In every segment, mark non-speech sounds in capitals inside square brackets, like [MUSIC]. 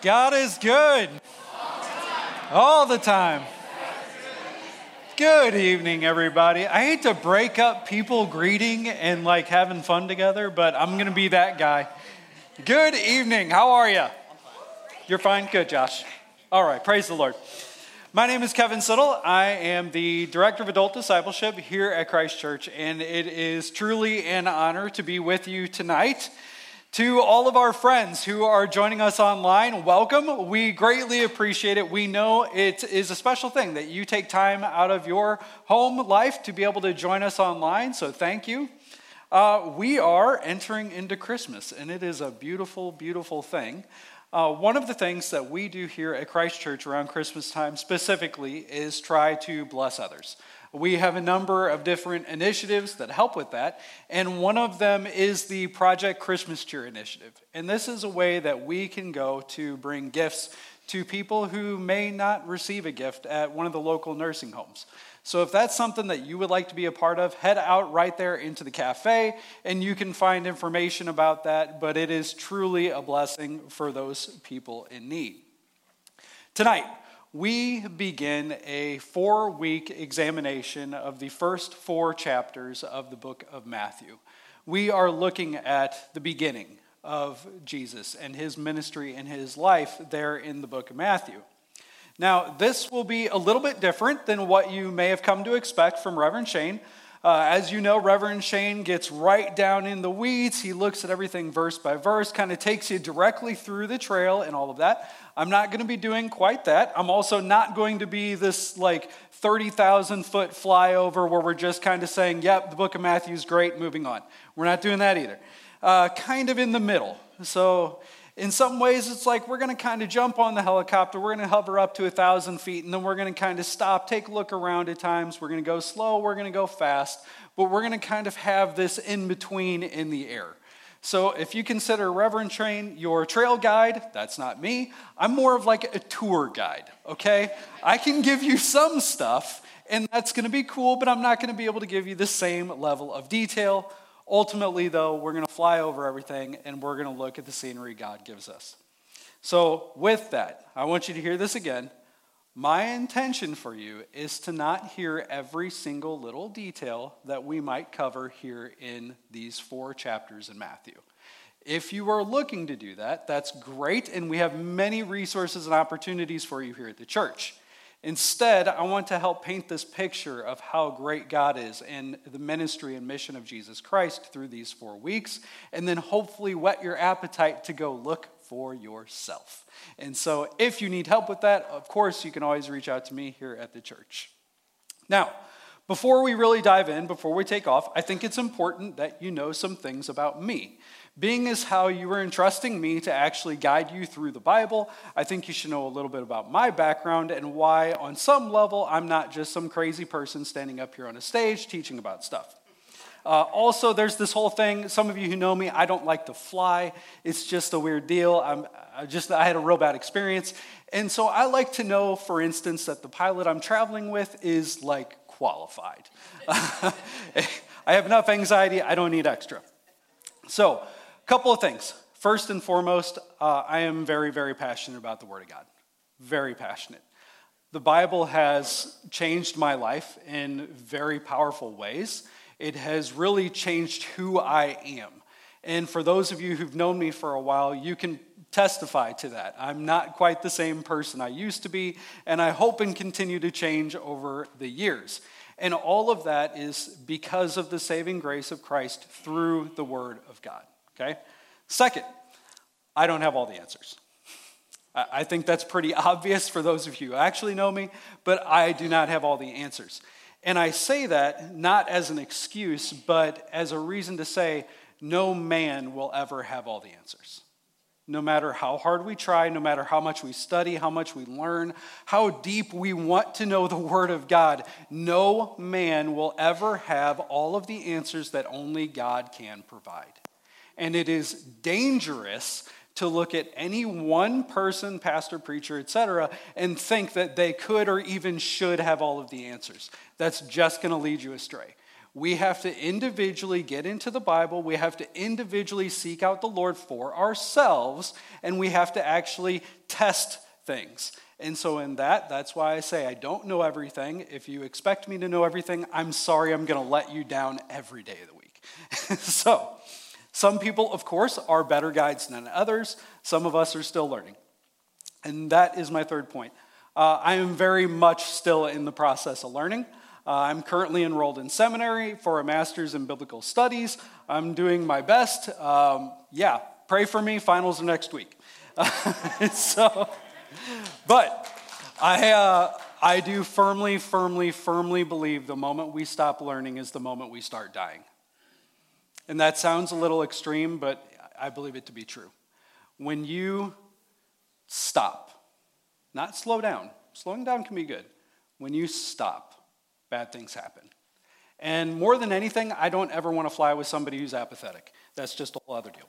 God is good. All the time. Good evening, everybody. I hate to break up people greeting and like having fun together, but I'm going to be that guy. Good evening. How are you? You're fine? Good, Josh. All right. Praise the Lord. My name is Kevin Siddle. I am the Director of Adult Discipleship here at Christ Church, and it is truly an honor to be with you tonight. To all of our friends who are joining us online, welcome. We greatly appreciate it. We know it is a special thing that you take time out of your home life to be able to join us online, so thank you. Uh, we are entering into Christmas, and it is a beautiful, beautiful thing. Uh, one of the things that we do here at Christ Church around Christmas time specifically is try to bless others. We have a number of different initiatives that help with that, and one of them is the Project Christmas Cheer initiative. And this is a way that we can go to bring gifts to people who may not receive a gift at one of the local nursing homes. So, if that's something that you would like to be a part of, head out right there into the cafe and you can find information about that. But it is truly a blessing for those people in need. Tonight, we begin a four week examination of the first four chapters of the book of Matthew. We are looking at the beginning of Jesus and his ministry and his life there in the book of Matthew. Now, this will be a little bit different than what you may have come to expect from Reverend Shane. Uh, as you know, Reverend Shane gets right down in the weeds. He looks at everything verse by verse, kind of takes you directly through the trail and all of that. I'm not going to be doing quite that. I'm also not going to be this like 30,000 foot flyover where we're just kind of saying, yep, the book of Matthew is great, moving on. We're not doing that either. Uh, kind of in the middle. So, in some ways, it's like we're going to kind of jump on the helicopter, we're going to hover up to a thousand feet, and then we're going to kind of stop, take a look around at times. We're going to go slow, we're going to go fast, but we're going to kind of have this in between in the air. So if you consider Reverend Shane your trail guide, that's not me. I'm more of like a tour guide, okay? I can give you some stuff, and that's to be cool, but I'm not to be able to give you the same level of detail. Ultimately, though, we're to fly over everything and we're to look at the scenery God gives us. So, with that, I want you to hear this again. My intention for you is to not hear every single little detail that we might cover here in these four chapters in Matthew. If you are looking to do that, that's great, and we have many resources and opportunities for you here at the church. Instead, I want to help paint this picture of how great God is and the ministry and mission of Jesus Christ through these four weeks, and then hopefully whet your appetite to go look for yourself. And so, if you need help with that, of course, you can always reach out to me here at the church. Now, before we really dive in, before we take off, I think it's important that you know some things about me. Being as how you are entrusting me to actually guide you through the Bible, I think you should know a little bit about my background and why, on some level, I'm not just some crazy person standing up here on a stage teaching about stuff. Uh, also, there's this whole thing. Some of you who know me, I don't like to fly. It's just a weird deal. I'm I just I had a real bad experience, and so I like to know, for instance, that the pilot I'm traveling with is like qualified. [LAUGHS] I have enough anxiety. I don't need extra. So a couple of things. First and foremost, uh, I am very, very passionate about the Word of God. Very passionate. The Bible has changed my life in very powerful ways. It has really changed who I am. And for those of you who've known me for a while, you can testify to that. I'm not quite the same person I used to be, and I hope and continue to change over the years. And all of that is because of the saving grace of Christ through the Word of God. Okay? Second, I don't have all the answers. I think that's pretty [LAUGHS] obvious for those of you who actually know me, but I do not have all the answers. And I say that not as an excuse, but as a reason to say no man will ever have all the answers. No matter how hard we try, no matter how much we study, how much we learn, how deep we want to know the Word of God, no man will ever have all of the answers that only God can provide. And it is dangerous to look at any one person, pastor, preacher, etc., and think that they could or even should have all of the answers. That's just going to lead you astray. We have to individually get into the Bible. We have to individually seek out the Lord for ourselves. And we have to actually test things. And so, in that, that's why I say I don't know everything. If you expect me to know everything, I'm sorry, I'm going to let you down every day of the week. [LAUGHS] so, some people, of course, are better guides than others. Some of us are still learning. And that is my third point. Uh, I am very much still in the process of learning. Uh, I'm currently enrolled in seminary for a master's in biblical studies. I'm doing my best. Um, yeah, pray for me. Finals are next week. [LAUGHS] so. But I, uh, I do firmly, firmly, firmly believe the moment we stop learning is the moment we start dying. And that sounds a little extreme, but I believe it to be true. When you stop, not slow down, slowing down can be good. When you stop, bad things happen. And more than anything, I don't ever want to fly with somebody who's apathetic. That's just a whole other deal.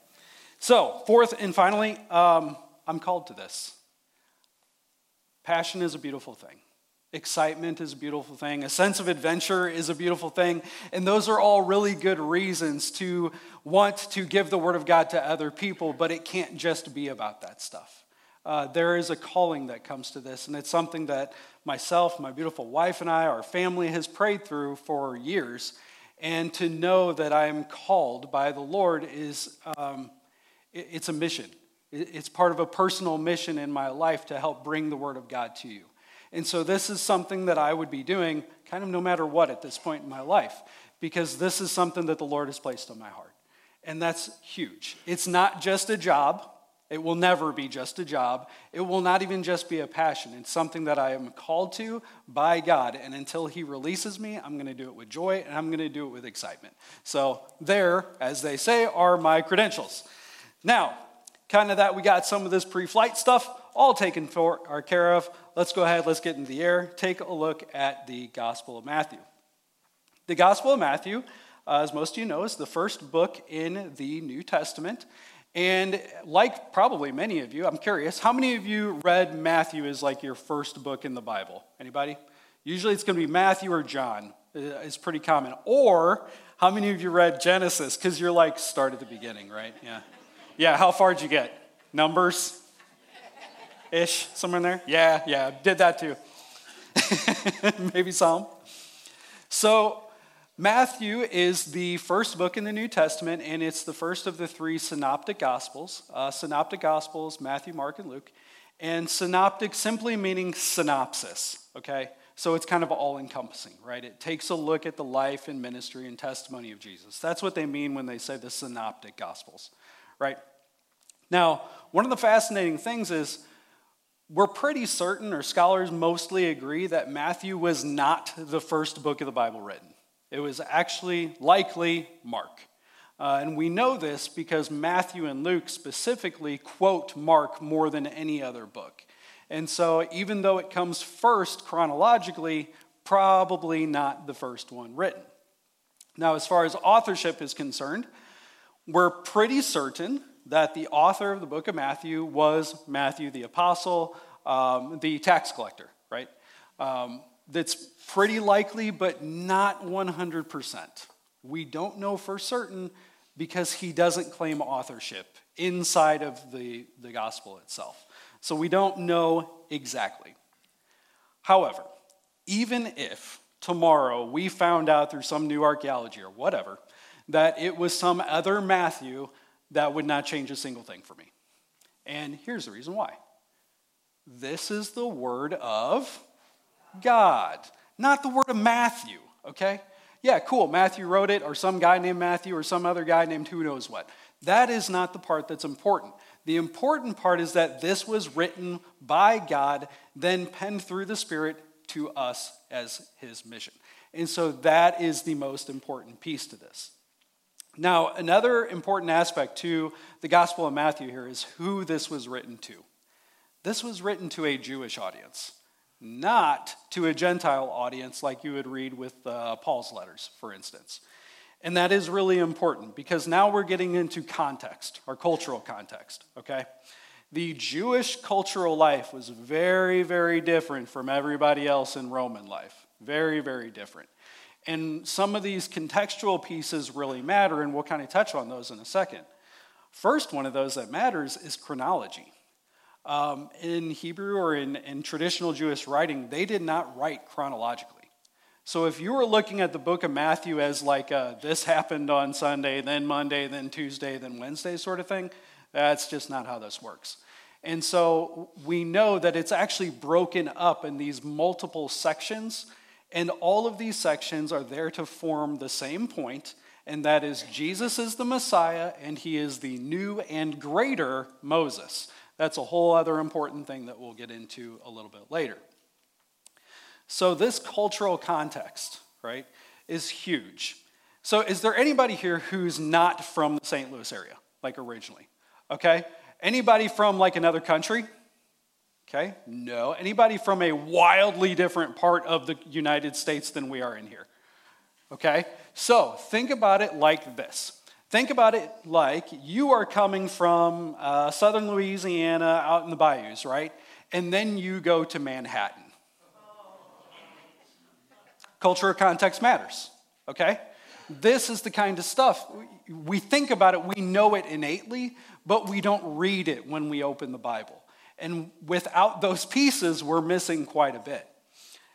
So, fourth and finally, um, I'm called to this. Passion is a beautiful thing. Excitement is a beautiful thing. A sense of adventure is a beautiful thing. And those are all really good reasons to want to give the Word of God to other people, but it can't just be about that stuff. Uh, there is a calling that comes to this, and it's something that myself, my beautiful wife, and I, our family has prayed through for years. And to know that I am called by the Lord is um, it's a mission. It's part of a personal mission in my life to help bring the Word of God to you. And so, this is something that I would be doing kind of no matter what at this point in my life, because this is something that the Lord has placed on my heart. And that's huge. It's not just a job, it will never be just a job. It will not even just be a passion. It's something that I am called to by God. And until He releases me, I'm going to do it with joy and I'm going to do it with excitement. So, there, as they say, are my credentials. Now, kind of that we got some of this pre-flight stuff all taken for our care of. Let's go ahead, let's get into the air. Take a look at the Gospel of Matthew. The Gospel of Matthew, uh, as most of you know, is the first book in the New Testament. And like probably many of you, I'm curious, how many of you read Matthew as like your first book in the Bible? Anybody? Usually it's going to be Matthew or John. Uh, it's pretty common. Or how many of you read Genesis? Because you're like, start at the beginning, right? Yeah. Yeah, how far did you get? Numbers? Ish, somewhere in there? Yeah, yeah, did that too. [LAUGHS] Maybe some. So, Matthew is the first book in the New Testament, and it's the first of the three synoptic gospels. Uh, synoptic gospels, Matthew, Mark, and Luke. And synoptic simply meaning synopsis, okay? So it's kind of all encompassing, right? It takes a look at the life and ministry and testimony of Jesus. That's what they mean when they say the synoptic gospels, right? Now, one of the fascinating things is we're pretty certain, or scholars mostly agree, that Matthew was not the first book of the Bible written. It was actually likely Mark. Uh, and we know this because Matthew and Luke specifically quote Mark more than any other book. And so, even though it comes first chronologically, probably not the first one written. Now, as far as authorship is concerned, we're pretty certain that the author of the book of Matthew was Matthew the apostle, um, the tax collector, right? Um, that's pretty likely, but not 100%. We don't know for certain because he doesn't claim authorship inside of the, the gospel itself. So we don't know exactly. However, even if tomorrow we found out through some new archaeology or whatever that it was some other Matthew that would not change a single thing for me. And here's the reason why this is the word of God, not the word of Matthew, okay? Yeah, cool. Matthew wrote it, or some guy named Matthew, or some other guy named who knows what. That is not the part that's important. The important part is that this was written by God, then penned through the Spirit to us as his mission. And so that is the most important piece to this. Now, another important aspect to the Gospel of Matthew here is who this was written to. This was written to a Jewish audience, not to a Gentile audience like you would read with uh, Paul's letters, for instance. And that is really important because now we're getting into context, our cultural context, okay? The Jewish cultural life was very, very different from everybody else in Roman life. Very, very different. And some of these contextual pieces really matter, and we'll kind of touch on those in a second. First one of those that matters is chronology. Um, in Hebrew or in, in traditional Jewish writing, they did not write chronologically. So if you were looking at the book of Matthew as like a, this happened on Sunday, then Monday, then Tuesday, then Wednesday sort of thing, that's just not how this works. And so we know that it's actually broken up in these multiple sections, and all of these sections are there to form the same point, and that is Jesus is the Messiah, and he is the new and greater Moses. That's a whole other important thing that we'll get into a little bit later. So, this cultural context, right, is huge. So, is there anybody here who's not from the St. Louis area, like originally? Okay? Anybody from like another country? Okay? No. Anybody from a wildly different part of the United States than we are in here? Okay? So, think about it like this. Think about it like you are coming from uh, southern Louisiana out in the bayous, right? And then you go to Manhattan. Cultural context matters, okay? This is the kind of stuff we think about it, we know it innately, but we don't read it when we open the Bible. And without those pieces, we're missing quite a bit.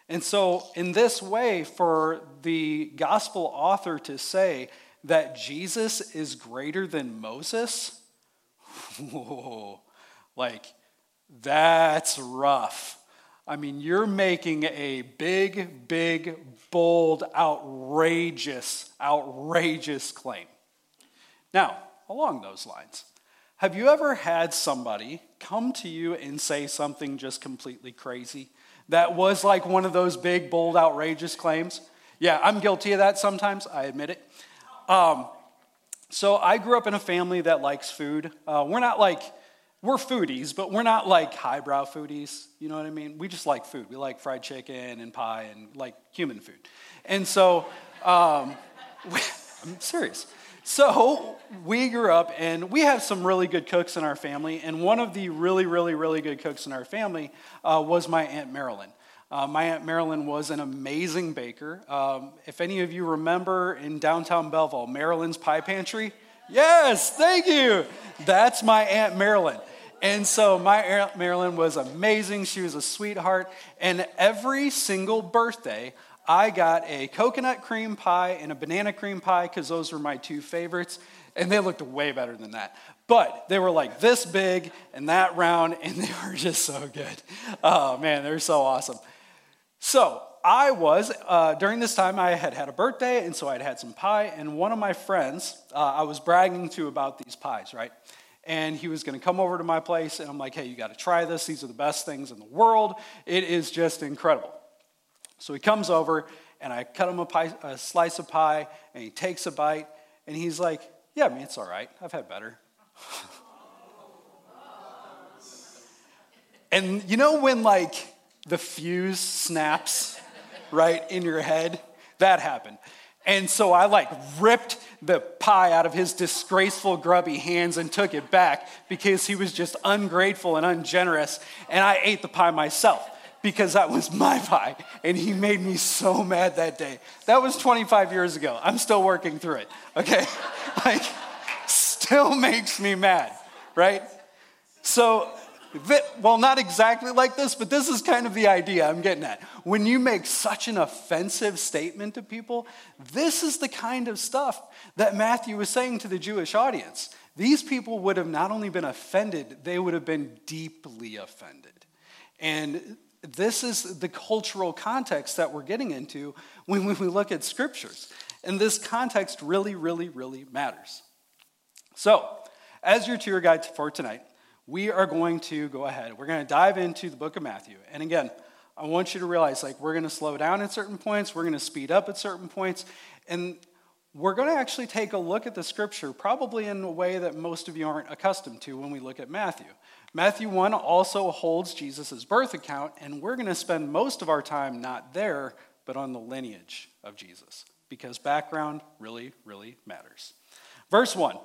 And so, in this way, for the gospel author to say that Jesus is greater than Moses, [LAUGHS] whoa, like, that's rough. I mean, you're making a big, big, bold, outrageous, outrageous claim. Now, along those lines, have you ever had somebody come to you and say something just completely crazy that was like one of those big, bold, outrageous claims? Yeah, I'm guilty of that sometimes, I admit it. Um, so I grew up in a family that likes food. Uh, we're not like, we're foodies, but we're not like highbrow foodies. You know what I mean? We just like food. We like fried chicken and pie and like human food. And so, um, [LAUGHS] I'm serious. So we grew up and we have some really good cooks in our family. And one of the really, really, really good cooks in our family uh, was my Aunt Marilyn. Uh, my Aunt Marilyn was an amazing baker. Um, if any of you remember in downtown Belleville, Marilyn's Pie Pantry, yes, thank you. That's my Aunt Marilyn. And so my Aunt Marilyn was amazing. She was a sweetheart. And every single birthday, I got a coconut cream pie and a banana cream pie because those were my two favorites, and they looked way better than that. But they were like this big and that round, [LAUGHS] and they were just so good. Oh man, they're so awesome. So I was, uh, during this time, I had had a birthday, and so I'd had some pie, and one of my friends, uh, I was bragging to about these pies, right? And he was going to come over to my place, and I'm like, hey, you got to try this. These are the best things in the world. It is just incredible. So he comes over, and I cut him a, pie, a slice of pie, and he takes a bite, and he's like, Yeah, I mean, it's all right. I've had better. [LAUGHS] and you know when, like, the fuse snaps right in your head? That happened. And so I like ripped the pie out of his disgraceful, grubby hands and took it back because he was just ungrateful and ungenerous. And I ate the pie myself because that was my pie. And he made me so mad that day. That was 25 years ago. I'm still working through it, okay? [LAUGHS] like, still makes me mad, right? So, well, not exactly like this, but this is kind of the idea I'm getting at. When you make such an offensive statement to people, this is the kind of stuff that Matthew was saying to the Jewish audience. These people would have not only been offended, they would have been deeply offended. And this is the cultural context that we're getting into when, we look at scriptures. And this context really, really, really matters. So, as your tour guide for tonight, we are going to go ahead. We're going to dive into the book of Matthew. And again, I want you to realize like we're going to slow down at certain points, we're going to speed up at certain points, and we're going to actually take a look at the scripture probably in a way that most of you aren't accustomed to when we look at Matthew. Matthew 1 also holds Jesus' birth account, and we're going to spend most of our time not there, but on the lineage of Jesus, because background really, really matters. Verse 1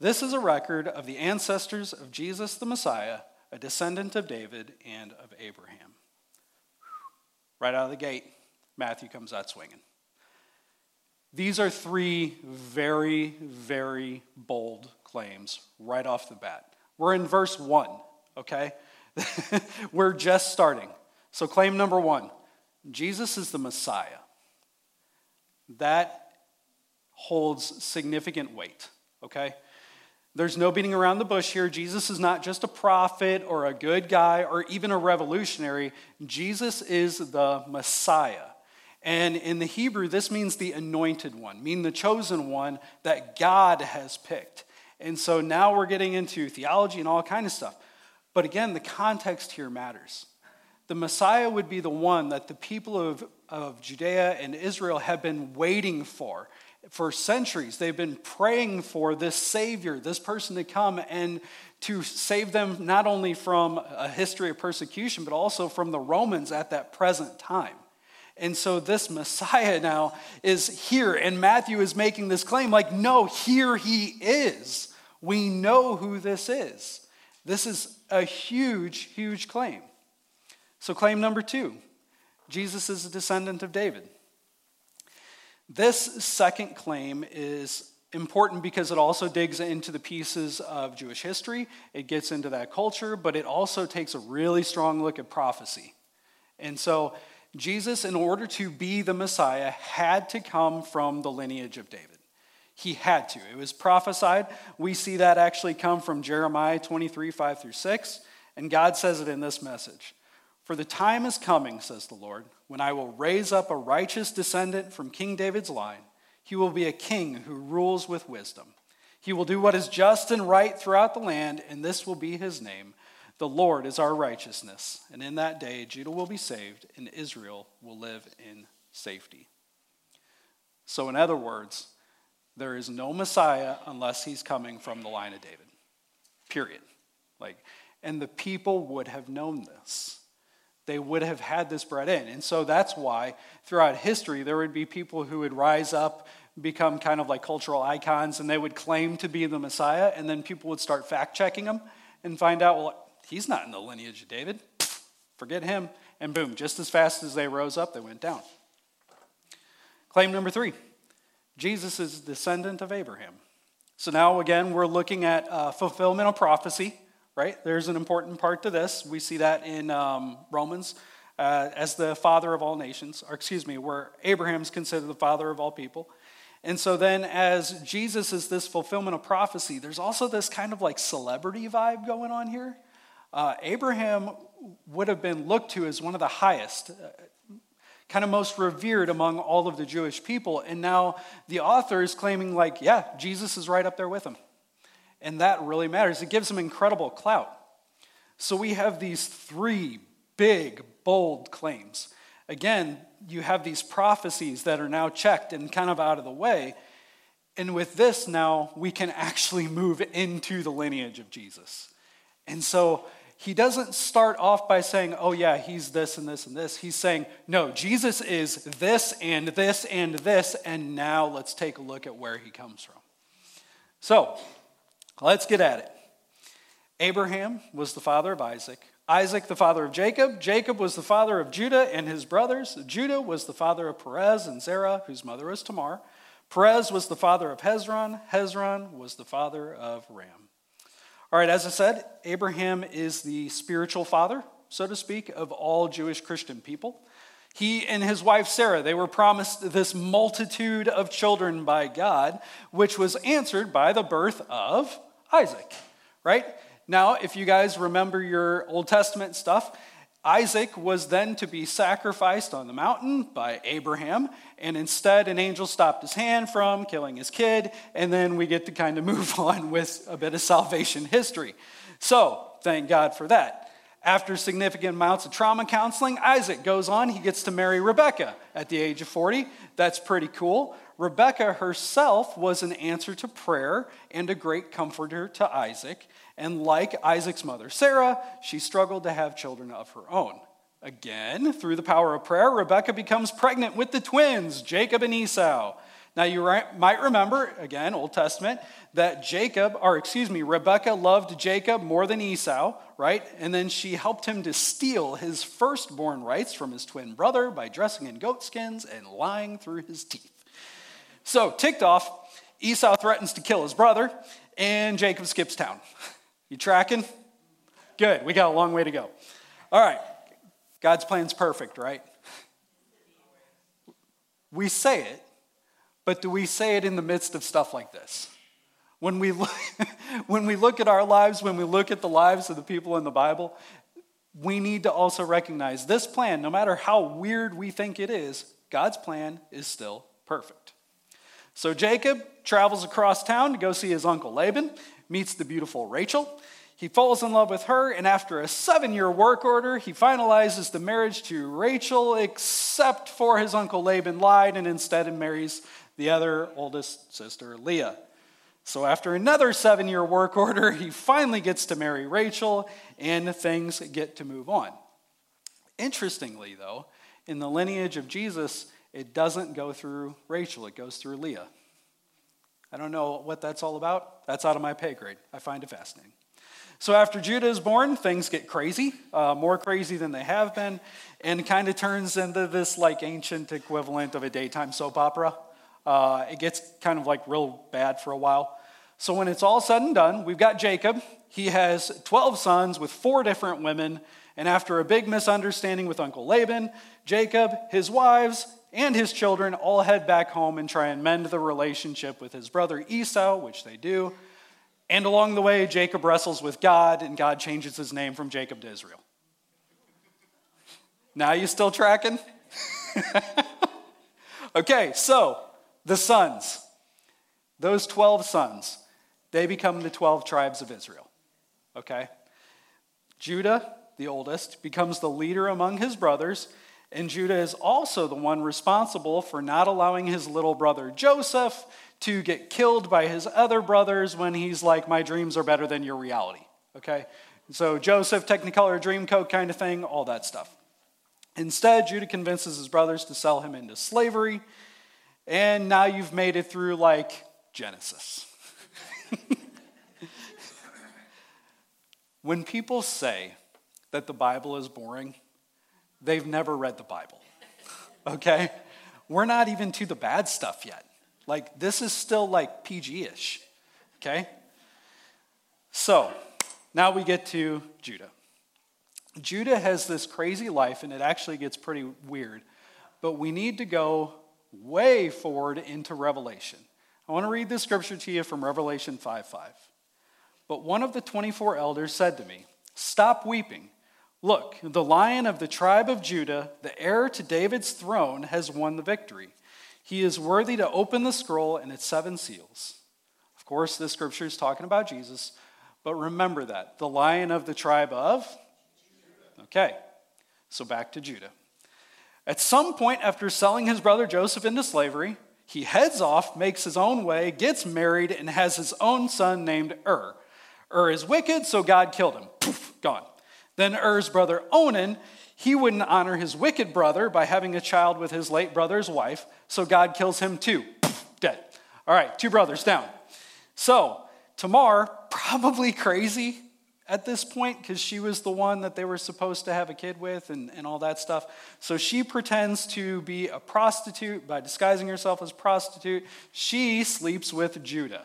This is a record of the ancestors of Jesus the Messiah, a descendant of David and of Abraham. Right out of the gate, Matthew comes out swinging. These are three very, very bold claims right off the bat. We're in verse 1 okay? [LAUGHS] We're just starting. So, claim number one Jesus is the Messiah. That holds significant weight, okay? There's no beating around the bush here. Jesus is not just a prophet or a good guy or even a revolutionary. Jesus is the Messiah. And in the Hebrew, this means the anointed one, meaning the chosen one that God has picked. And so now we're getting into theology and all kind of stuff. But again, the context here matters. The Messiah would be the one that the people of, of Judea and Israel have been waiting for for centuries. They've been praying for this Savior, this person to come and to save them not only from a history of persecution, but also from the Romans at that present time. And so this Messiah now is here, and Matthew is making this claim like, no, here he is. We know who this is. This is a huge, huge claim. So, claim number two Jesus is a descendant of David. This second claim is important because it also digs into the pieces of Jewish history, it gets into that culture, but it also takes a really strong look at prophecy. And so, Jesus, in order to be the Messiah, had to come from the lineage of David. He had to. It was prophesied. We see that actually come from Jeremiah 23, 5 through 6. And God says it in this message For the time is coming, says the Lord, when I will raise up a righteous descendant from King David's line. He will be a king who rules with wisdom. He will do what is just and right throughout the land, and this will be his name. The Lord is our righteousness, and in that day Judah will be saved, and Israel will live in safety. So, in other words, there is no Messiah unless he's coming from the line of David. Period. Like, and the people would have known this. They would have had this brought in. And so that's why throughout history there would be people who would rise up, become kind of like cultural icons, and they would claim to be the Messiah, and then people would start fact checking them and find out, well, he's not in the lineage of David. Forget him. And boom, just as fast as they rose up, they went down. Claim number three Jesus is descendant of Abraham. So now, again, we're looking at uh, fulfillment of prophecy, right? There's an important part to this. We see that in um, Romans uh, as the father of all nations, or excuse me, where Abraham's considered the father of all people. And so then, as Jesus is this fulfillment of prophecy, there's also this kind of like celebrity vibe going on here. Uh, Abraham would have been looked to as one of the highest. Uh, kind of most revered among all of the Jewish people. And now the author is claiming, like, yeah, Jesus is right up there with him. And that really matters. It gives him incredible clout. So we have these three big, bold claims. Again, you have these prophecies that are now checked and kind of out of the way. And with this, now we can actually move into the lineage of Jesus. And so he doesn't start off by saying, oh, yeah, he's this and this and this. He's saying, no, Jesus is this and this and this, and now let's take a look at where he comes from. So, let's get at it. Abraham was the father of Isaac, Isaac the father of Jacob, Jacob was the father of Judah and his brothers, Judah was the father of Perez and Zerah, whose mother was Tamar. Perez was the father of Hezron, Hezron was the father of Ram. All right, as I said, Abraham is the spiritual father, so to speak, of all Jewish Christian people. He and his wife Sarah, they were promised this multitude of children by God, which was answered by the birth of Isaac, right? Now, if you guys remember your Old Testament stuff, Isaac was then to be sacrificed on the mountain by Abraham, and instead, an angel stopped his hand from killing his kid, and then we get to kind of [LAUGHS] move on with a bit of salvation history. So, thank God for that. After significant amounts of trauma counseling, Isaac goes on. He gets to marry Rebecca at the age of 40. That's pretty cool. Rebecca herself was an answer to prayer and a great comforter to Isaac. And like Isaac's mother, Sarah, she struggled to have children of her own. Again, through the power of prayer, Rebecca becomes pregnant with the twins, Jacob and Esau. Now, you might remember, again, Old Testament, that Jacob, or excuse me, Rebecca loved Jacob more than Esau, right? And then she helped him to steal his firstborn rights from his twin brother by dressing in goat skins and lying through his teeth. So, ticked off, Esau threatens to kill his brother, and Jacob skips town. [LAUGHS] You tracking? Good. We got a long way to go. All right. God's plan's perfect, right? We say it, but do we say it in the midst of stuff like this? When we, look, [LAUGHS] when we look at our lives, when we look at the lives of the people in the Bible, we need to also recognize this plan, no matter how weird we think it is, God's plan is still perfect. So Jacob travels across town to go see his uncle Laban, meets the beautiful Rachel. He falls in love with her, and after a seven year work order, he finalizes the marriage to Rachel, except for his uncle Laban lied and instead marries the other oldest sister, Leah. So, after another seven year work order, he finally gets to marry Rachel, and things get to move on. Interestingly, though, in the lineage of Jesus, it doesn't go through Rachel, it goes through Leah. I don't know what that's all about. That's out of my pay grade. I find it fascinating. So after Judah is born, things get crazy, uh, more crazy than they have been, and kind of turns into this like ancient equivalent of a daytime soap opera. Uh, it gets kind of like real bad for a while. So when it's all said and done, we've got Jacob. He has 12 sons with four different women. And after a big misunderstanding with Uncle Laban, Jacob, his wives, and his children all head back home and try and mend the relationship with his brother Esau, which they do. And along the way, Jacob wrestles with God, and God changes his name from Jacob to Israel. Now, you still tracking? [LAUGHS] okay, so the sons, those 12 sons, they become the 12 tribes of Israel. Okay? Judah, the oldest, becomes the leader among his brothers and Judah is also the one responsible for not allowing his little brother Joseph to get killed by his other brothers when he's like, My dreams are better than your reality. Okay? So, Joseph, Technicolor Dreamcoat kind of thing, all that stuff. Instead, Judah convinces his brothers to sell him into slavery. And now you've made it through like Genesis. [LAUGHS] when people say that the Bible is boring, they've never read the Bible. okay? We're not even to the bad stuff yet. Like, this is still like PG ish. Okay? So, now we get to Judah. Judah has this crazy life, and it actually gets pretty weird. But we need to go way forward into Revelation. I want to read this scripture to you from Revelation 5 5. But one of the 24 elders said to me, Stop weeping. Look, the lion of the tribe of Judah, the heir to David's throne, has won the victory. He is worthy to open the scroll and its seven seals. Of course, this scripture is talking about Jesus, but remember that the lion of the tribe of? Okay, so back to Judah. At some point after selling his brother Joseph into slavery, he heads off, makes his own way, gets married, and has his own son named Ur. Ur is wicked, so God killed him. Poof, gone. Then Er's brother Onan, he wouldn't honor his wicked brother by having a child with his late brother's wife, so God kills him too. Dead. All right, two brothers down. So Tamar, probably crazy at this point because she was the one that they were supposed to have a kid with and, and all that stuff. So she pretends to be a prostitute by disguising herself as prostitute. She sleeps with Judah.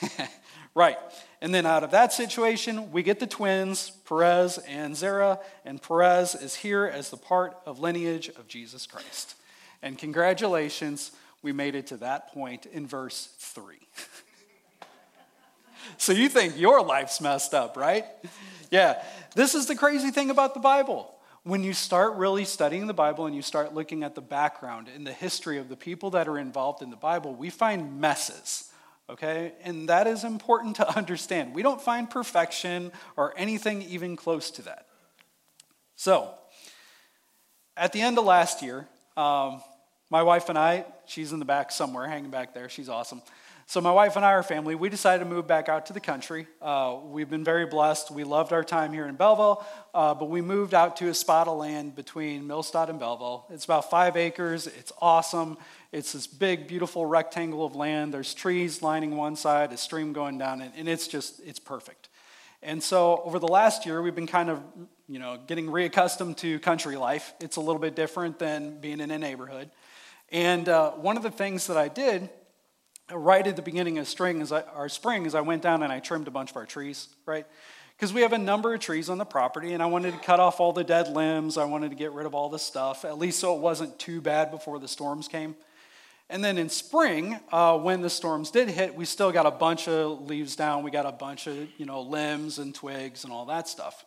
[LAUGHS] right. And then out of that situation, we get the twins, Perez and Zerah, and Perez is here as the part of lineage of Jesus Christ. And congratulations, we made it to that point in verse 3. [LAUGHS] so you think your life's messed up, right? Yeah, this is the crazy thing about the Bible. When you start really studying the Bible and you start looking at the background and the history of the people that are involved in the Bible, we find messes okay? And that is important to [LAUGHS] understand. We don't find perfection or anything even close to that. So, at the end of last year, um, my wife and I, she's in the back somewhere, hanging back there, she's awesome. So, my wife and I, our family, we decided to move back out to the country. Uh, we've been very blessed. We loved our time here in Belleville, uh, but we moved out to a spot of land between Millstadt and Belleville. It's about five acres. It's awesome. It's this big, beautiful rectangle of land. There's trees lining one side, a stream going down, and it's just, it's perfect. And so over the last year, we've been kind of, you know, getting reaccustomed to country life. It's a little bit different than being in a neighborhood. And uh, one of the things that I did right at the beginning of spring is I, our spring is I went down and I trimmed a bunch of our trees, right? because we have a number of trees on the property, and I wanted to cut off all the dead limbs. I wanted to get rid of all the stuff, at least so it wasn't too bad before the storms came. And then in spring, uh, when the storms did hit, we still got a bunch of leaves down. We got a bunch of you know limbs and twigs and all that stuff.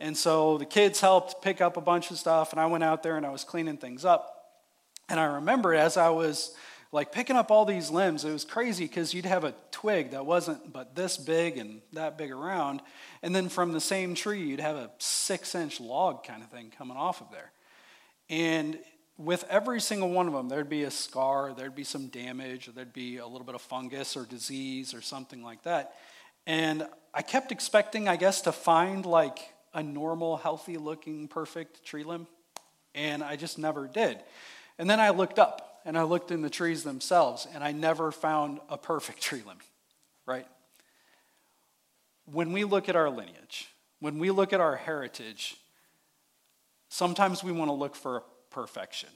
And so the kids helped pick up a bunch of stuff, and I went out there and I was cleaning things up. And I remember as I was like picking up all these limbs, it was crazy because you'd have a twig that wasn't but this big and that big around. And then from the same tree, you'd have a six inch log kind of thing coming off of there. And with every single one of them, there'd be a scar, there'd be some damage, or there'd be a little bit of fungus or disease or something like that. And I kept expecting, I guess, to find like a normal, healthy looking, perfect tree limb. And I just never did. And then I looked up and I looked in the trees themselves, and I never found a perfect [LAUGHS] tree limb, right? When we look at our lineage, when we look at our heritage, sometimes we want to look for perfection.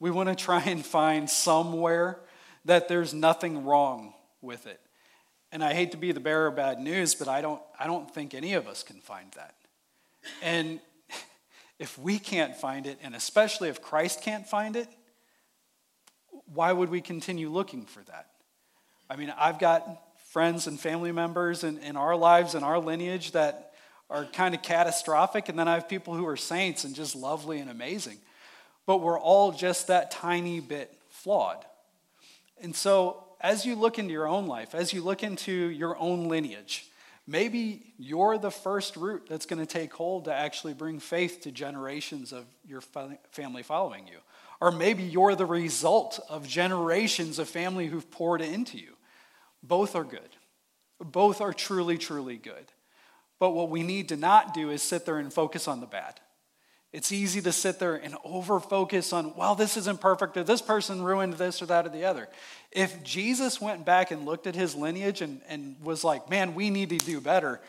We want to try and find somewhere that there's nothing wrong with it. And I hate to be the bearer of bad news, but I don't, I don't think any of us can find that. And [LAUGHS] if we can't find it, and especially if Christ can't find it, why would we continue looking for that? I mean, I've got friends and family members in, in our lives and our lineage that are kind of catastrophic, and then I have people who are saints and just lovely and amazing but we're all just that tiny bit flawed. And so, as you look into your own life, as you look into your own lineage, maybe you're the first root that's going to take hold to actually bring faith to generations of your family following you. Or maybe you're the result of generations of family who've poured into you. Both are good. Both are truly, truly good. But what we need to not do is sit there and focus on the bad. It's easy to sit there and over focus on, well, this isn't perfect, or this person ruined this or that or the other. If Jesus went back and looked at his lineage and, and was like, man, we need to do better,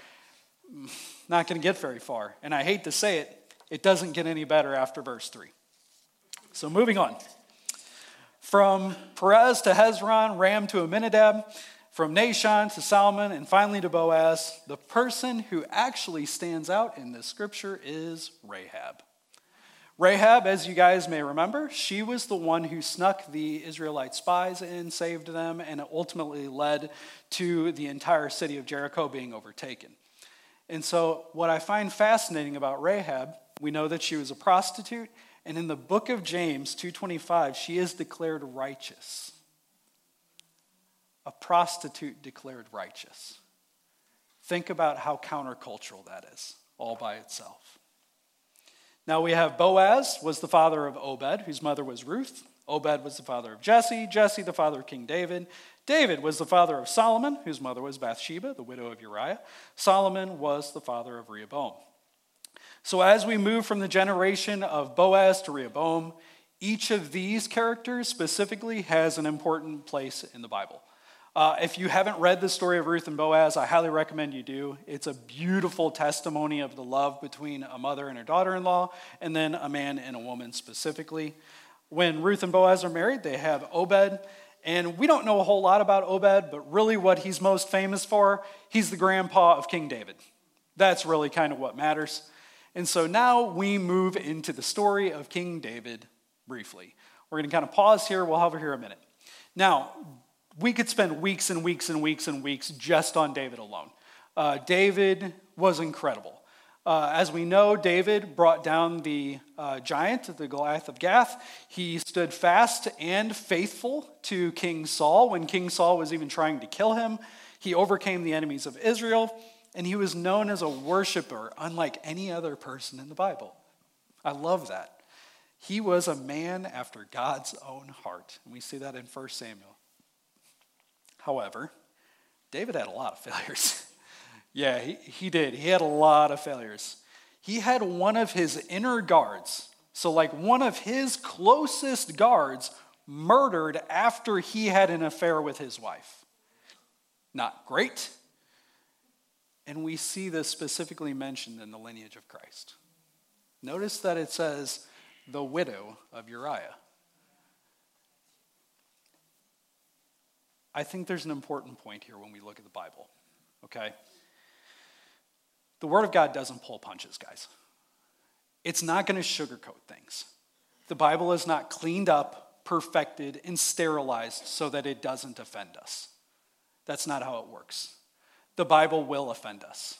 [SIGHS] not going to get very far. And I hate to say it, it doesn't get any better after verse 3. So moving on. From Perez to Hezron, Ram to Aminadab, from Nahshon to Salmon, and finally to Boaz, the person who actually stands out in this scripture is Rahab. Rahab, as you guys may remember, she was the one who snuck the Israelite spies in, saved them, and it ultimately led to the entire city of Jericho being overtaken. And so, what I find fascinating about Rahab, we know that she was a prostitute, and in the book of James 2:25, she is declared righteous. A prostitute declared righteous. Think about how countercultural that is, all by itself. Now we have Boaz was the father of Obed, whose mother was Ruth. Obed was the father of Jesse, Jesse the father of King David. David was the father of Solomon, whose mother was Bathsheba, the widow of Uriah. Solomon was the father of Rehoboam. So as we move from the generation of Boaz to Rehoboam, each of these characters specifically has an important place in the Bible. Uh, if you haven't read the story of Ruth and Boaz, I highly recommend you do. It's a beautiful testimony of the love between a mother and her daughter in law, and then a man and a woman specifically. When Ruth and Boaz are married, they have Obed. And we don't know a whole lot about Obed, but really what he's most famous for, he's the grandpa of King David. That's really kind of what matters. And so now we move into the story of King David briefly. We're going to kind of pause here. We'll hover here a minute. Now, we could spend weeks and weeks and weeks and weeks just on David alone. Uh, David was incredible. Uh, as we know, David brought down the uh, giant, the Goliath of Gath. He stood fast and faithful to King Saul when King Saul was even trying to kill him. He overcame the enemies of Israel, and he was known as a worshiper, unlike any other person in the Bible. I love that. He was a man after God's own heart. And we see that in 1 Samuel. However, David had a lot of failures. [LAUGHS] yeah, he, he did. He had a lot of failures. He had one of his inner guards, so like one of his closest guards, murdered after he had an affair with his wife. Not great. And we see this specifically mentioned in the lineage of Christ. Notice that it says, the widow of Uriah. I think there's an important point here when we look at the Bible, okay? The Word of God doesn't pull punches, guys. It's not going to sugarcoat things. The Bible is not cleaned up, perfected, and sterilized so that it doesn't offend us. That's not how it works. The Bible will offend us,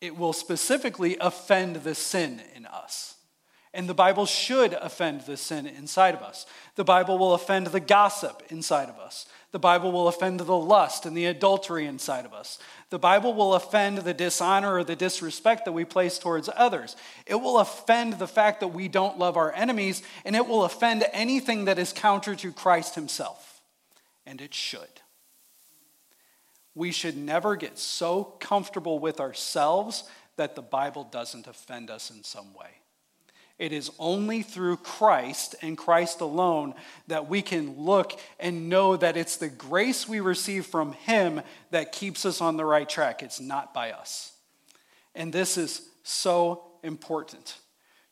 it will specifically offend the sin in us. And the Bible should offend the sin inside of us. The Bible will offend the gossip inside of us. The Bible will offend the lust and the adultery inside of us. The Bible will offend the dishonor or the disrespect that we place towards others. It will offend the fact that we don't love our enemies, and it will offend anything that is counter to Christ Himself. And it should. We should never get so comfortable with ourselves that the Bible doesn't offend us in some way. It is only through Christ and Christ alone that we can look and know that it's the grace we receive from Him that keeps us on the right track. It's not by us. And this is so important.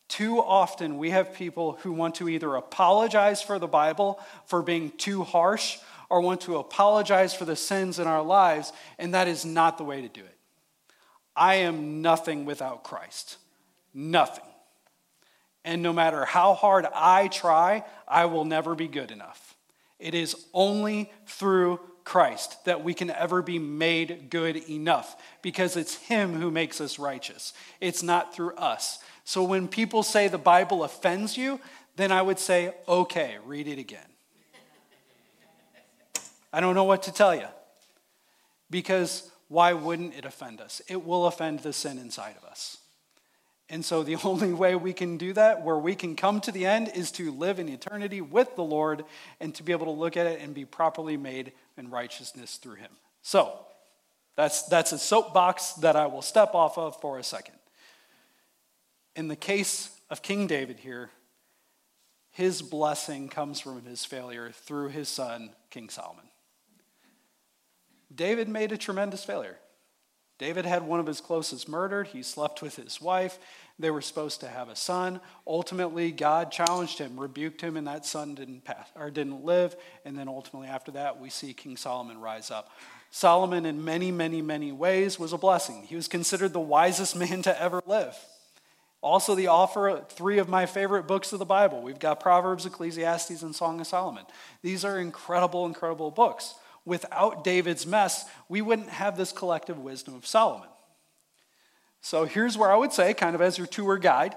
Too often, we have people who want to either apologize for the Bible for being too harsh or want to apologize for the sins in our lives, and that is not the way to do it. I am nothing without Christ. Nothing. And no matter how hard I try, I will never be good enough. It is only through Christ that we can ever be made good enough because it's Him who makes us righteous. It's not through us. So when people say the Bible offends you, then I would say, okay, read it again. I don't know what to tell you because why wouldn't it offend us? It will offend the sin inside of us. And so, the [LAUGHS] only way we can do that, where we can come to the end, is to live in eternity with the Lord and to be able to look at it and be properly made in righteousness through Him. So, that's, that's a soapbox that I will step off of for a second. In the case of King David here, his blessing comes from his failure through his son, King Solomon. David made a tremendous failure. David had one of his closest murdered. He slept with his wife. They were supposed to have a son. Ultimately, God challenged him, rebuked him, and that son didn't pass or didn't live. And then ultimately, after that, we see King Solomon rise up. Solomon, in many, many, many ways, was a blessing. He was considered the wisest man to ever live. Also, the author of three of my favorite books of the Bible. We've got Proverbs, Ecclesiastes, and Song of Solomon. These are incredible, incredible books without David's mess, we wouldn't have this collective wisdom of Solomon. So here's where I would say, kind of as your tour guide,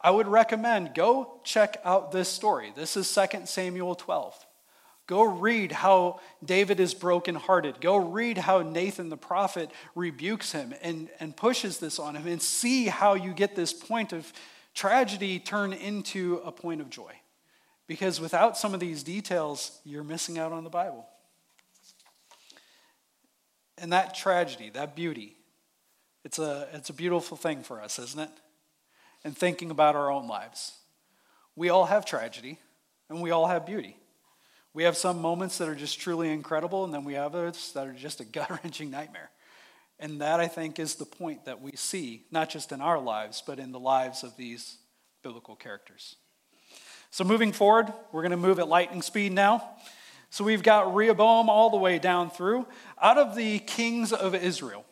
I would recommend go check out this story. This is 2 Samuel 12. Go read how David is brokenhearted. Go read how Nathan the prophet rebukes him and, and pushes this on him, and see how you get this point of tragedy turn into a point of joy. Because without some of these details, you're missing out on the Bible. And that tragedy, that beauty, it's a, it's a beautiful thing for us, isn't it? And thinking about our own lives. We all have tragedy, and we all have beauty. We have some moments that are just truly incredible, and then we have others that are just a [LAUGHS] gut wrenching nightmare. And that, I think, is the point that we see, not just in our lives, but in the lives of these biblical characters. So, moving forward, we're going to move at lightning speed now. So we've got Rehoboam all the way down through. Out of the kings of Israel,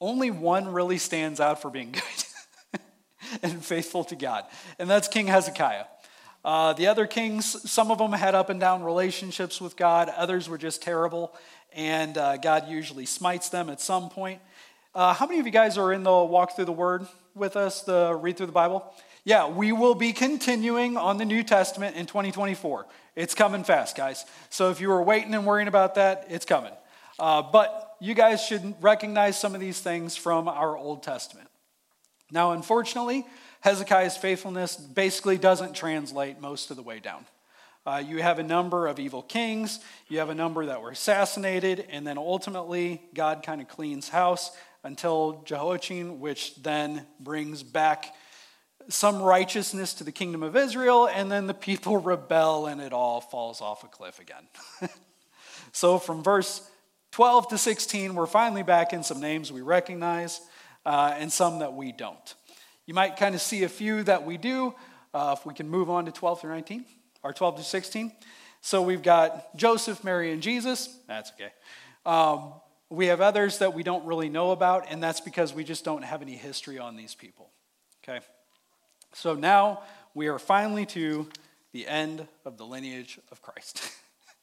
only one really stands out for being [LAUGHS] good and faithful to God, and that's King Hezekiah. Uh, the other kings, some of them had up and down relationships with God, others were just terrible, and uh, God usually smites them at some point. Uh, how many of you guys are in the walk through the Word with us, the read through the Bible? Yeah, we will be continuing on the New Testament in 2024. It's coming fast, guys. So if you were waiting and worrying about that, it's coming. Uh, but you guys should recognize some of these things from our Old Testament. Now, unfortunately, Hezekiah's faithfulness basically doesn't translate most of the way down. Uh, you have a number of evil kings, you have a number that were assassinated, and then ultimately, God kind of cleans house until Jehoiachin, which then brings back some righteousness to the kingdom of Israel, and then the people [LAUGHS] rebel and it all falls off a cliff again. [LAUGHS] so from verse 12 to 16, we're finally back in some names we recognize uh, and some that we don't. You might kind of see a few that we do. Uh, if we can move on to 12 through 19, or 12 to 16. So we've got Joseph, Mary, and Jesus. That's okay. Um, we have others that we don't really know about, and that's because we just don't have any history on these people. Okay? So now we are finally to the end of the lineage of Christ.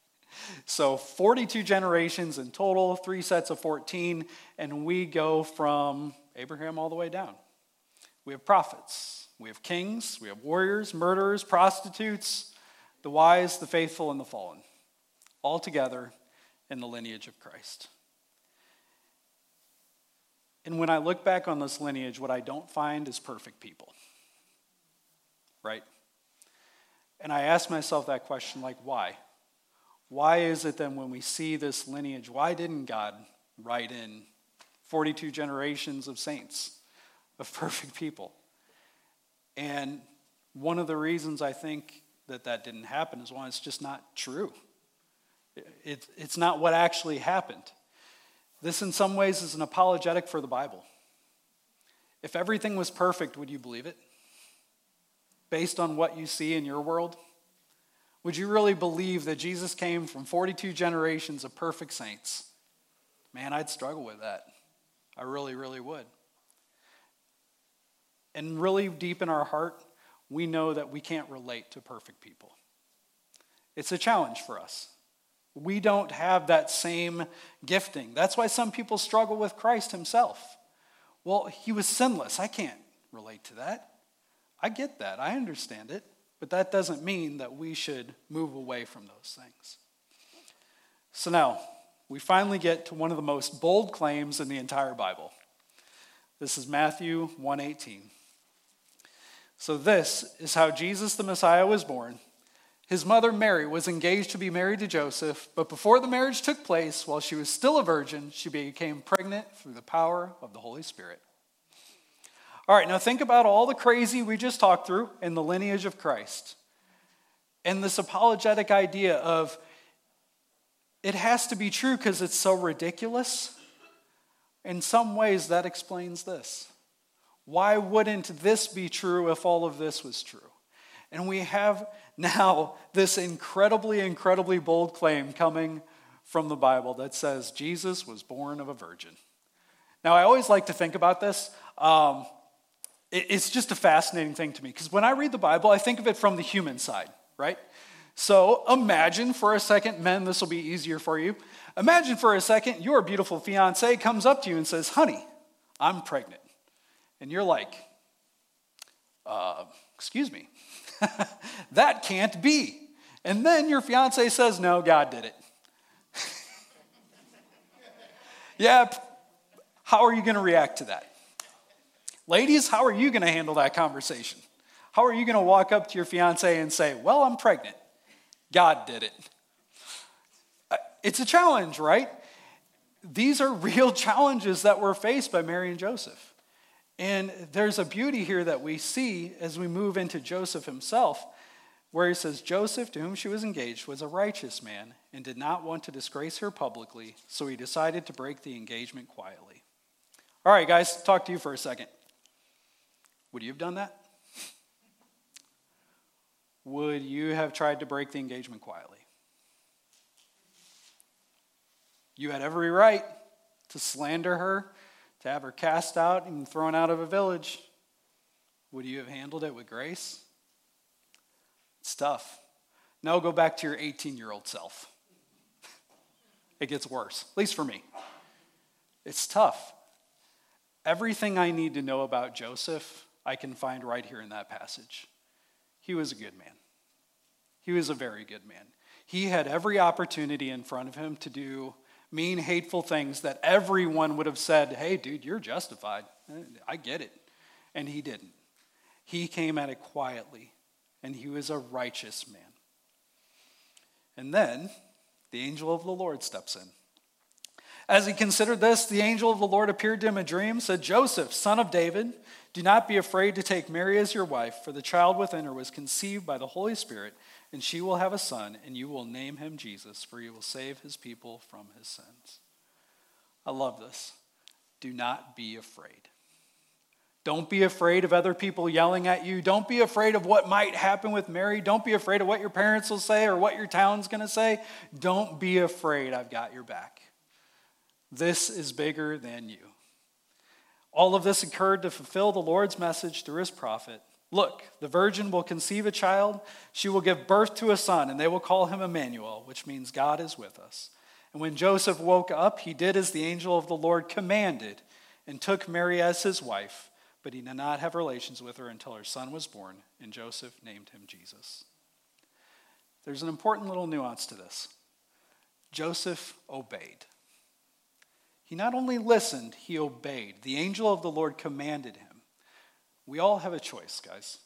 [LAUGHS] so 42 generations in total, three sets of 14, and we go from Abraham all the way down. We have prophets, we have kings, we have warriors, murderers, prostitutes, the wise, the faithful, and the fallen, all together in the lineage of Christ. And when I look back on this lineage, what I don't find is perfect people. Right? And I ask myself that question like, why? Why is it then when we see this lineage, why didn't God write in 42 generations of saints, [LAUGHS] of perfect people? And one of the reasons I think that that didn't happen is one, it's just not true. It, it's not what actually happened. This, in some ways, is an apologetic for the Bible. If everything was perfect, would you believe it? Based on what you see in your world? Would you really believe that Jesus came from 42 generations of perfect saints? Man, I'd struggle with that. I really, really would. And really deep in our heart, we know that we can't relate to perfect people. It's a challenge for us. We don't have that same gifting. That's why some people struggle with Christ himself. Well, he was sinless. I can't relate to that. I get that. I understand it. But that doesn't mean that we should move away from those things. So now, we finally get to one of the most bold claims in the entire Bible. This is Matthew 118. So this is how Jesus the Messiah was born. His mother Mary was engaged to be married to Joseph, but before the marriage took place, while she was still a virgin, she became pregnant through the power of the Holy Spirit. All right, now think about all the crazy we just talked through in the lineage of Christ. And this apologetic idea of it has to be true because it's so ridiculous. In some ways, that explains this. Why wouldn't this be true if all of this was true? And we have [LAUGHS] now this incredibly, incredibly bold claim coming from the Bible that says Jesus was born of a virgin. Now, I always like to think about this. Um, it's just a fascinating thing to me because when I read the Bible, I think of it from the human side, right? So imagine for a second, men, this will be easier for you. Imagine for a second your beautiful fiance comes up to you and says, Honey, I'm pregnant. And you're like, uh, Excuse me, [LAUGHS] that can't be. And then your fiance says, No, God did it. [LAUGHS] yeah, how are you going to react to that? Ladies, how are you going to handle that conversation? How are you going to walk up to your fiance and say, Well, I'm pregnant? God did it. Uh, it's a challenge, right? These are [LAUGHS] real challenges that were faced by Mary and Joseph. And there's a beauty here that we see as we move into Joseph himself, where he says, Joseph, to whom she was engaged, was a righteous man and did not want to disgrace her publicly, so he decided to break the engagement quietly. All right, guys, talk to you for a second. Would you have done that? Would you have tried to break the engagement quietly? You had every right to slander her to have her cast out and thrown out of a village. Would you have handled it with grace? It's tough. Now go back to your 18 year old self. [LAUGHS] it gets worse, at least for me. It's tough. Everything I need to know about Joseph, I can find right here in that passage. He was a good man. He was a very good man. He had every opportunity in front of him to do mean, hateful things that everyone would have said, hey, dude, you're justified. I get it. And he didn't. He came at it quietly, and he was a righteous man. And then the angel of the Lord steps in. As he considered this, the angel of the Lord appeared to him in a dream, said, Joseph, son of David, do not be afraid to take Mary as your wife, for the child within her was conceived by the Holy Spirit and she will have a son, and you will name him Jesus, for he will save his people from his sins. I love this. Do not be afraid. Don't be afraid of other people yelling at you. Don't be afraid of what might happen with Mary. Don't be afraid of what your parents will say or what your town's going to say. Don't be afraid. I've got your back. This is bigger than you. All of this occurred to fulfill the Lord's message through his prophet. Look, the virgin will conceive a child. She will give birth to a son, and they will call him Emmanuel, which means God is with us. And when Joseph woke up, he did as the angel of the Lord commanded and took Mary as his wife, but he did not have relations with her until her son was born, and Joseph named him Jesus. There's an important little nuance to this. Joseph obeyed. He not only listened, he obeyed. The angel of the Lord commanded him. We all have a choice, guys.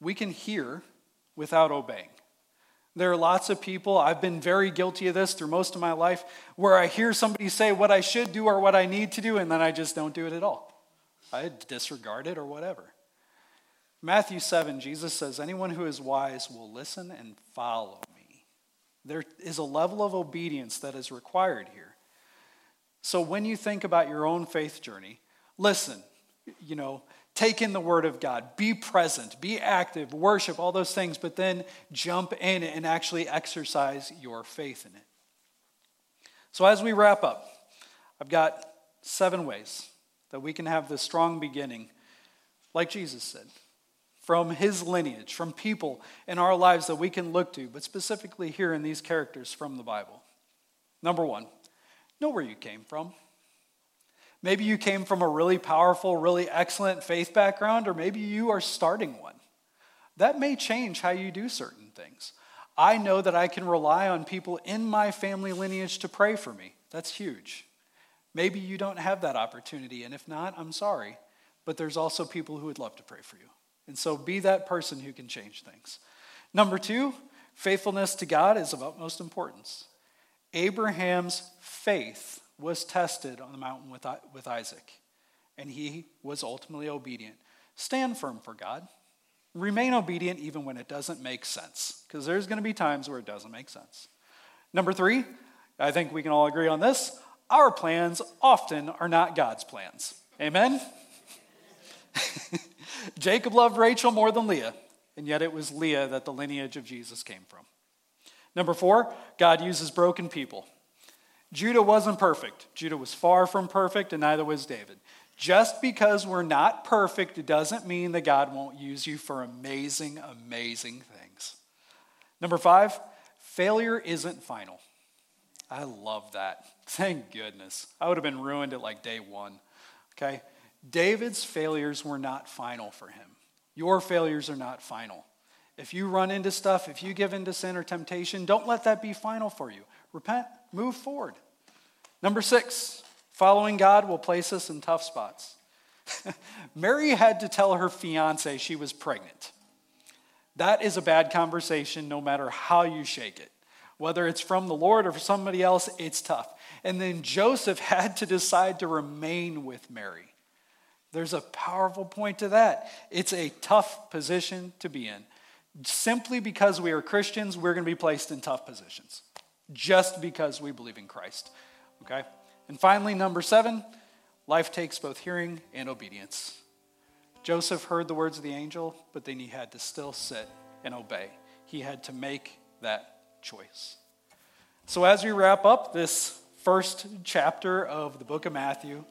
We can hear without obeying. There are lots of people, I've been very guilty of this through most of my life, where I hear somebody say what I should do or what I need to do, and then I just don't do it at all. I disregard it or whatever. Matthew 7, Jesus says, Anyone who is wise will listen and follow me. There is a level of obedience that is required here. So when you think about your own faith journey, listen, you know, take in the Word of God, be present, be active, worship, all those things, but then jump in and actually exercise your faith in it. So, as we wrap up, I've got seven ways that we can have this strong beginning, like Jesus said, from his lineage, from people in our lives that we can look to, but specifically here in these characters from the Bible. Number one, know where you came from. Maybe you came from a really powerful, really excellent faith background, or maybe you are starting one. That may change how you do certain things. I know that I can rely on people in my family lineage to pray for me. That's huge. Maybe you don't have that opportunity, and if not, I'm sorry. But there's also people who would love to pray for you. And so be that person who can change things. Number two, faithfulness to God is of utmost importance. Abraham's faith was tested on the mountain with, with Isaac, and he was ultimately obedient. Stand firm for God. Remain obedient even when it doesn't make sense, because there's going to be times where it doesn't make sense. Number three, I think we can all agree on this our plans often are not God's plans. Amen? [LAUGHS] Jacob loved Rachel more than Leah, and yet it was Leah that the lineage of Jesus came from. Number four, God uses broken people. Judah wasn't perfect. Judah was far from perfect, and neither was David. Just because we're not perfect doesn't mean that God won't use you for amazing, amazing things. Number five, failure isn't final. I love that. [LAUGHS] Thank goodness. I would have been ruined at like day one. Okay? David's failures were not final for him. Your failures are not final. If you run into stuff, if you give into sin or temptation, don't let that be final for you. Repent, move forward. Number six, following God will place us in tough spots. [LAUGHS] Mary had to tell her fiance she was pregnant. That is a bad conversation no matter how you shake it. Whether it's from the Lord or from somebody else, it's tough. And then Joseph [LAUGHS] had to decide to remain with Mary. There's a powerful point to that. It's a tough position to be in. Simply because we are Christians, we're going to be placed in tough positions just because we believe in Christ. Okay? And finally, number seven, life takes both hearing and obedience. Joseph heard the words of the angel, but then he had to still sit and obey. He had to make that choice. So, as we wrap up this first chapter of the book of Matthew,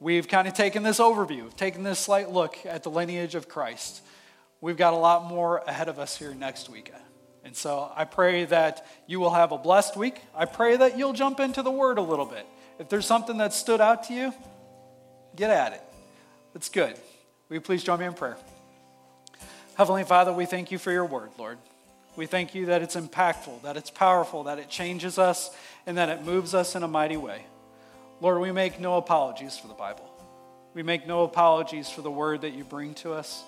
we've kind of taken this overview, taken this slight look at the lineage of Christ. We've got a lot more ahead of us here next week. And so I pray that you will have a blessed week. I pray that you'll jump into the Word a little bit. If there's something that stood out to you, get at it. It's good. Will you please join me in prayer? Heavenly Father, we thank you for your Word, Lord. We thank you that it's impactful, that it's powerful, that it changes us, and that it moves us in a mighty way. Lord, we make no apologies for the Bible. We make no apologies for the word that you bring to us.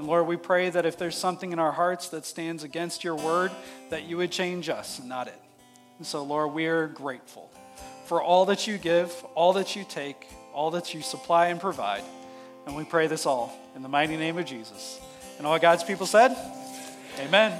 And Lord, we pray that if there's something in our hearts that stands against your word, that you would change us not it. And so, Lord, we are grateful for all that you give, all that you take, all that you supply and provide. And we pray this all in the mighty name of Jesus. And all God's people said, Amen.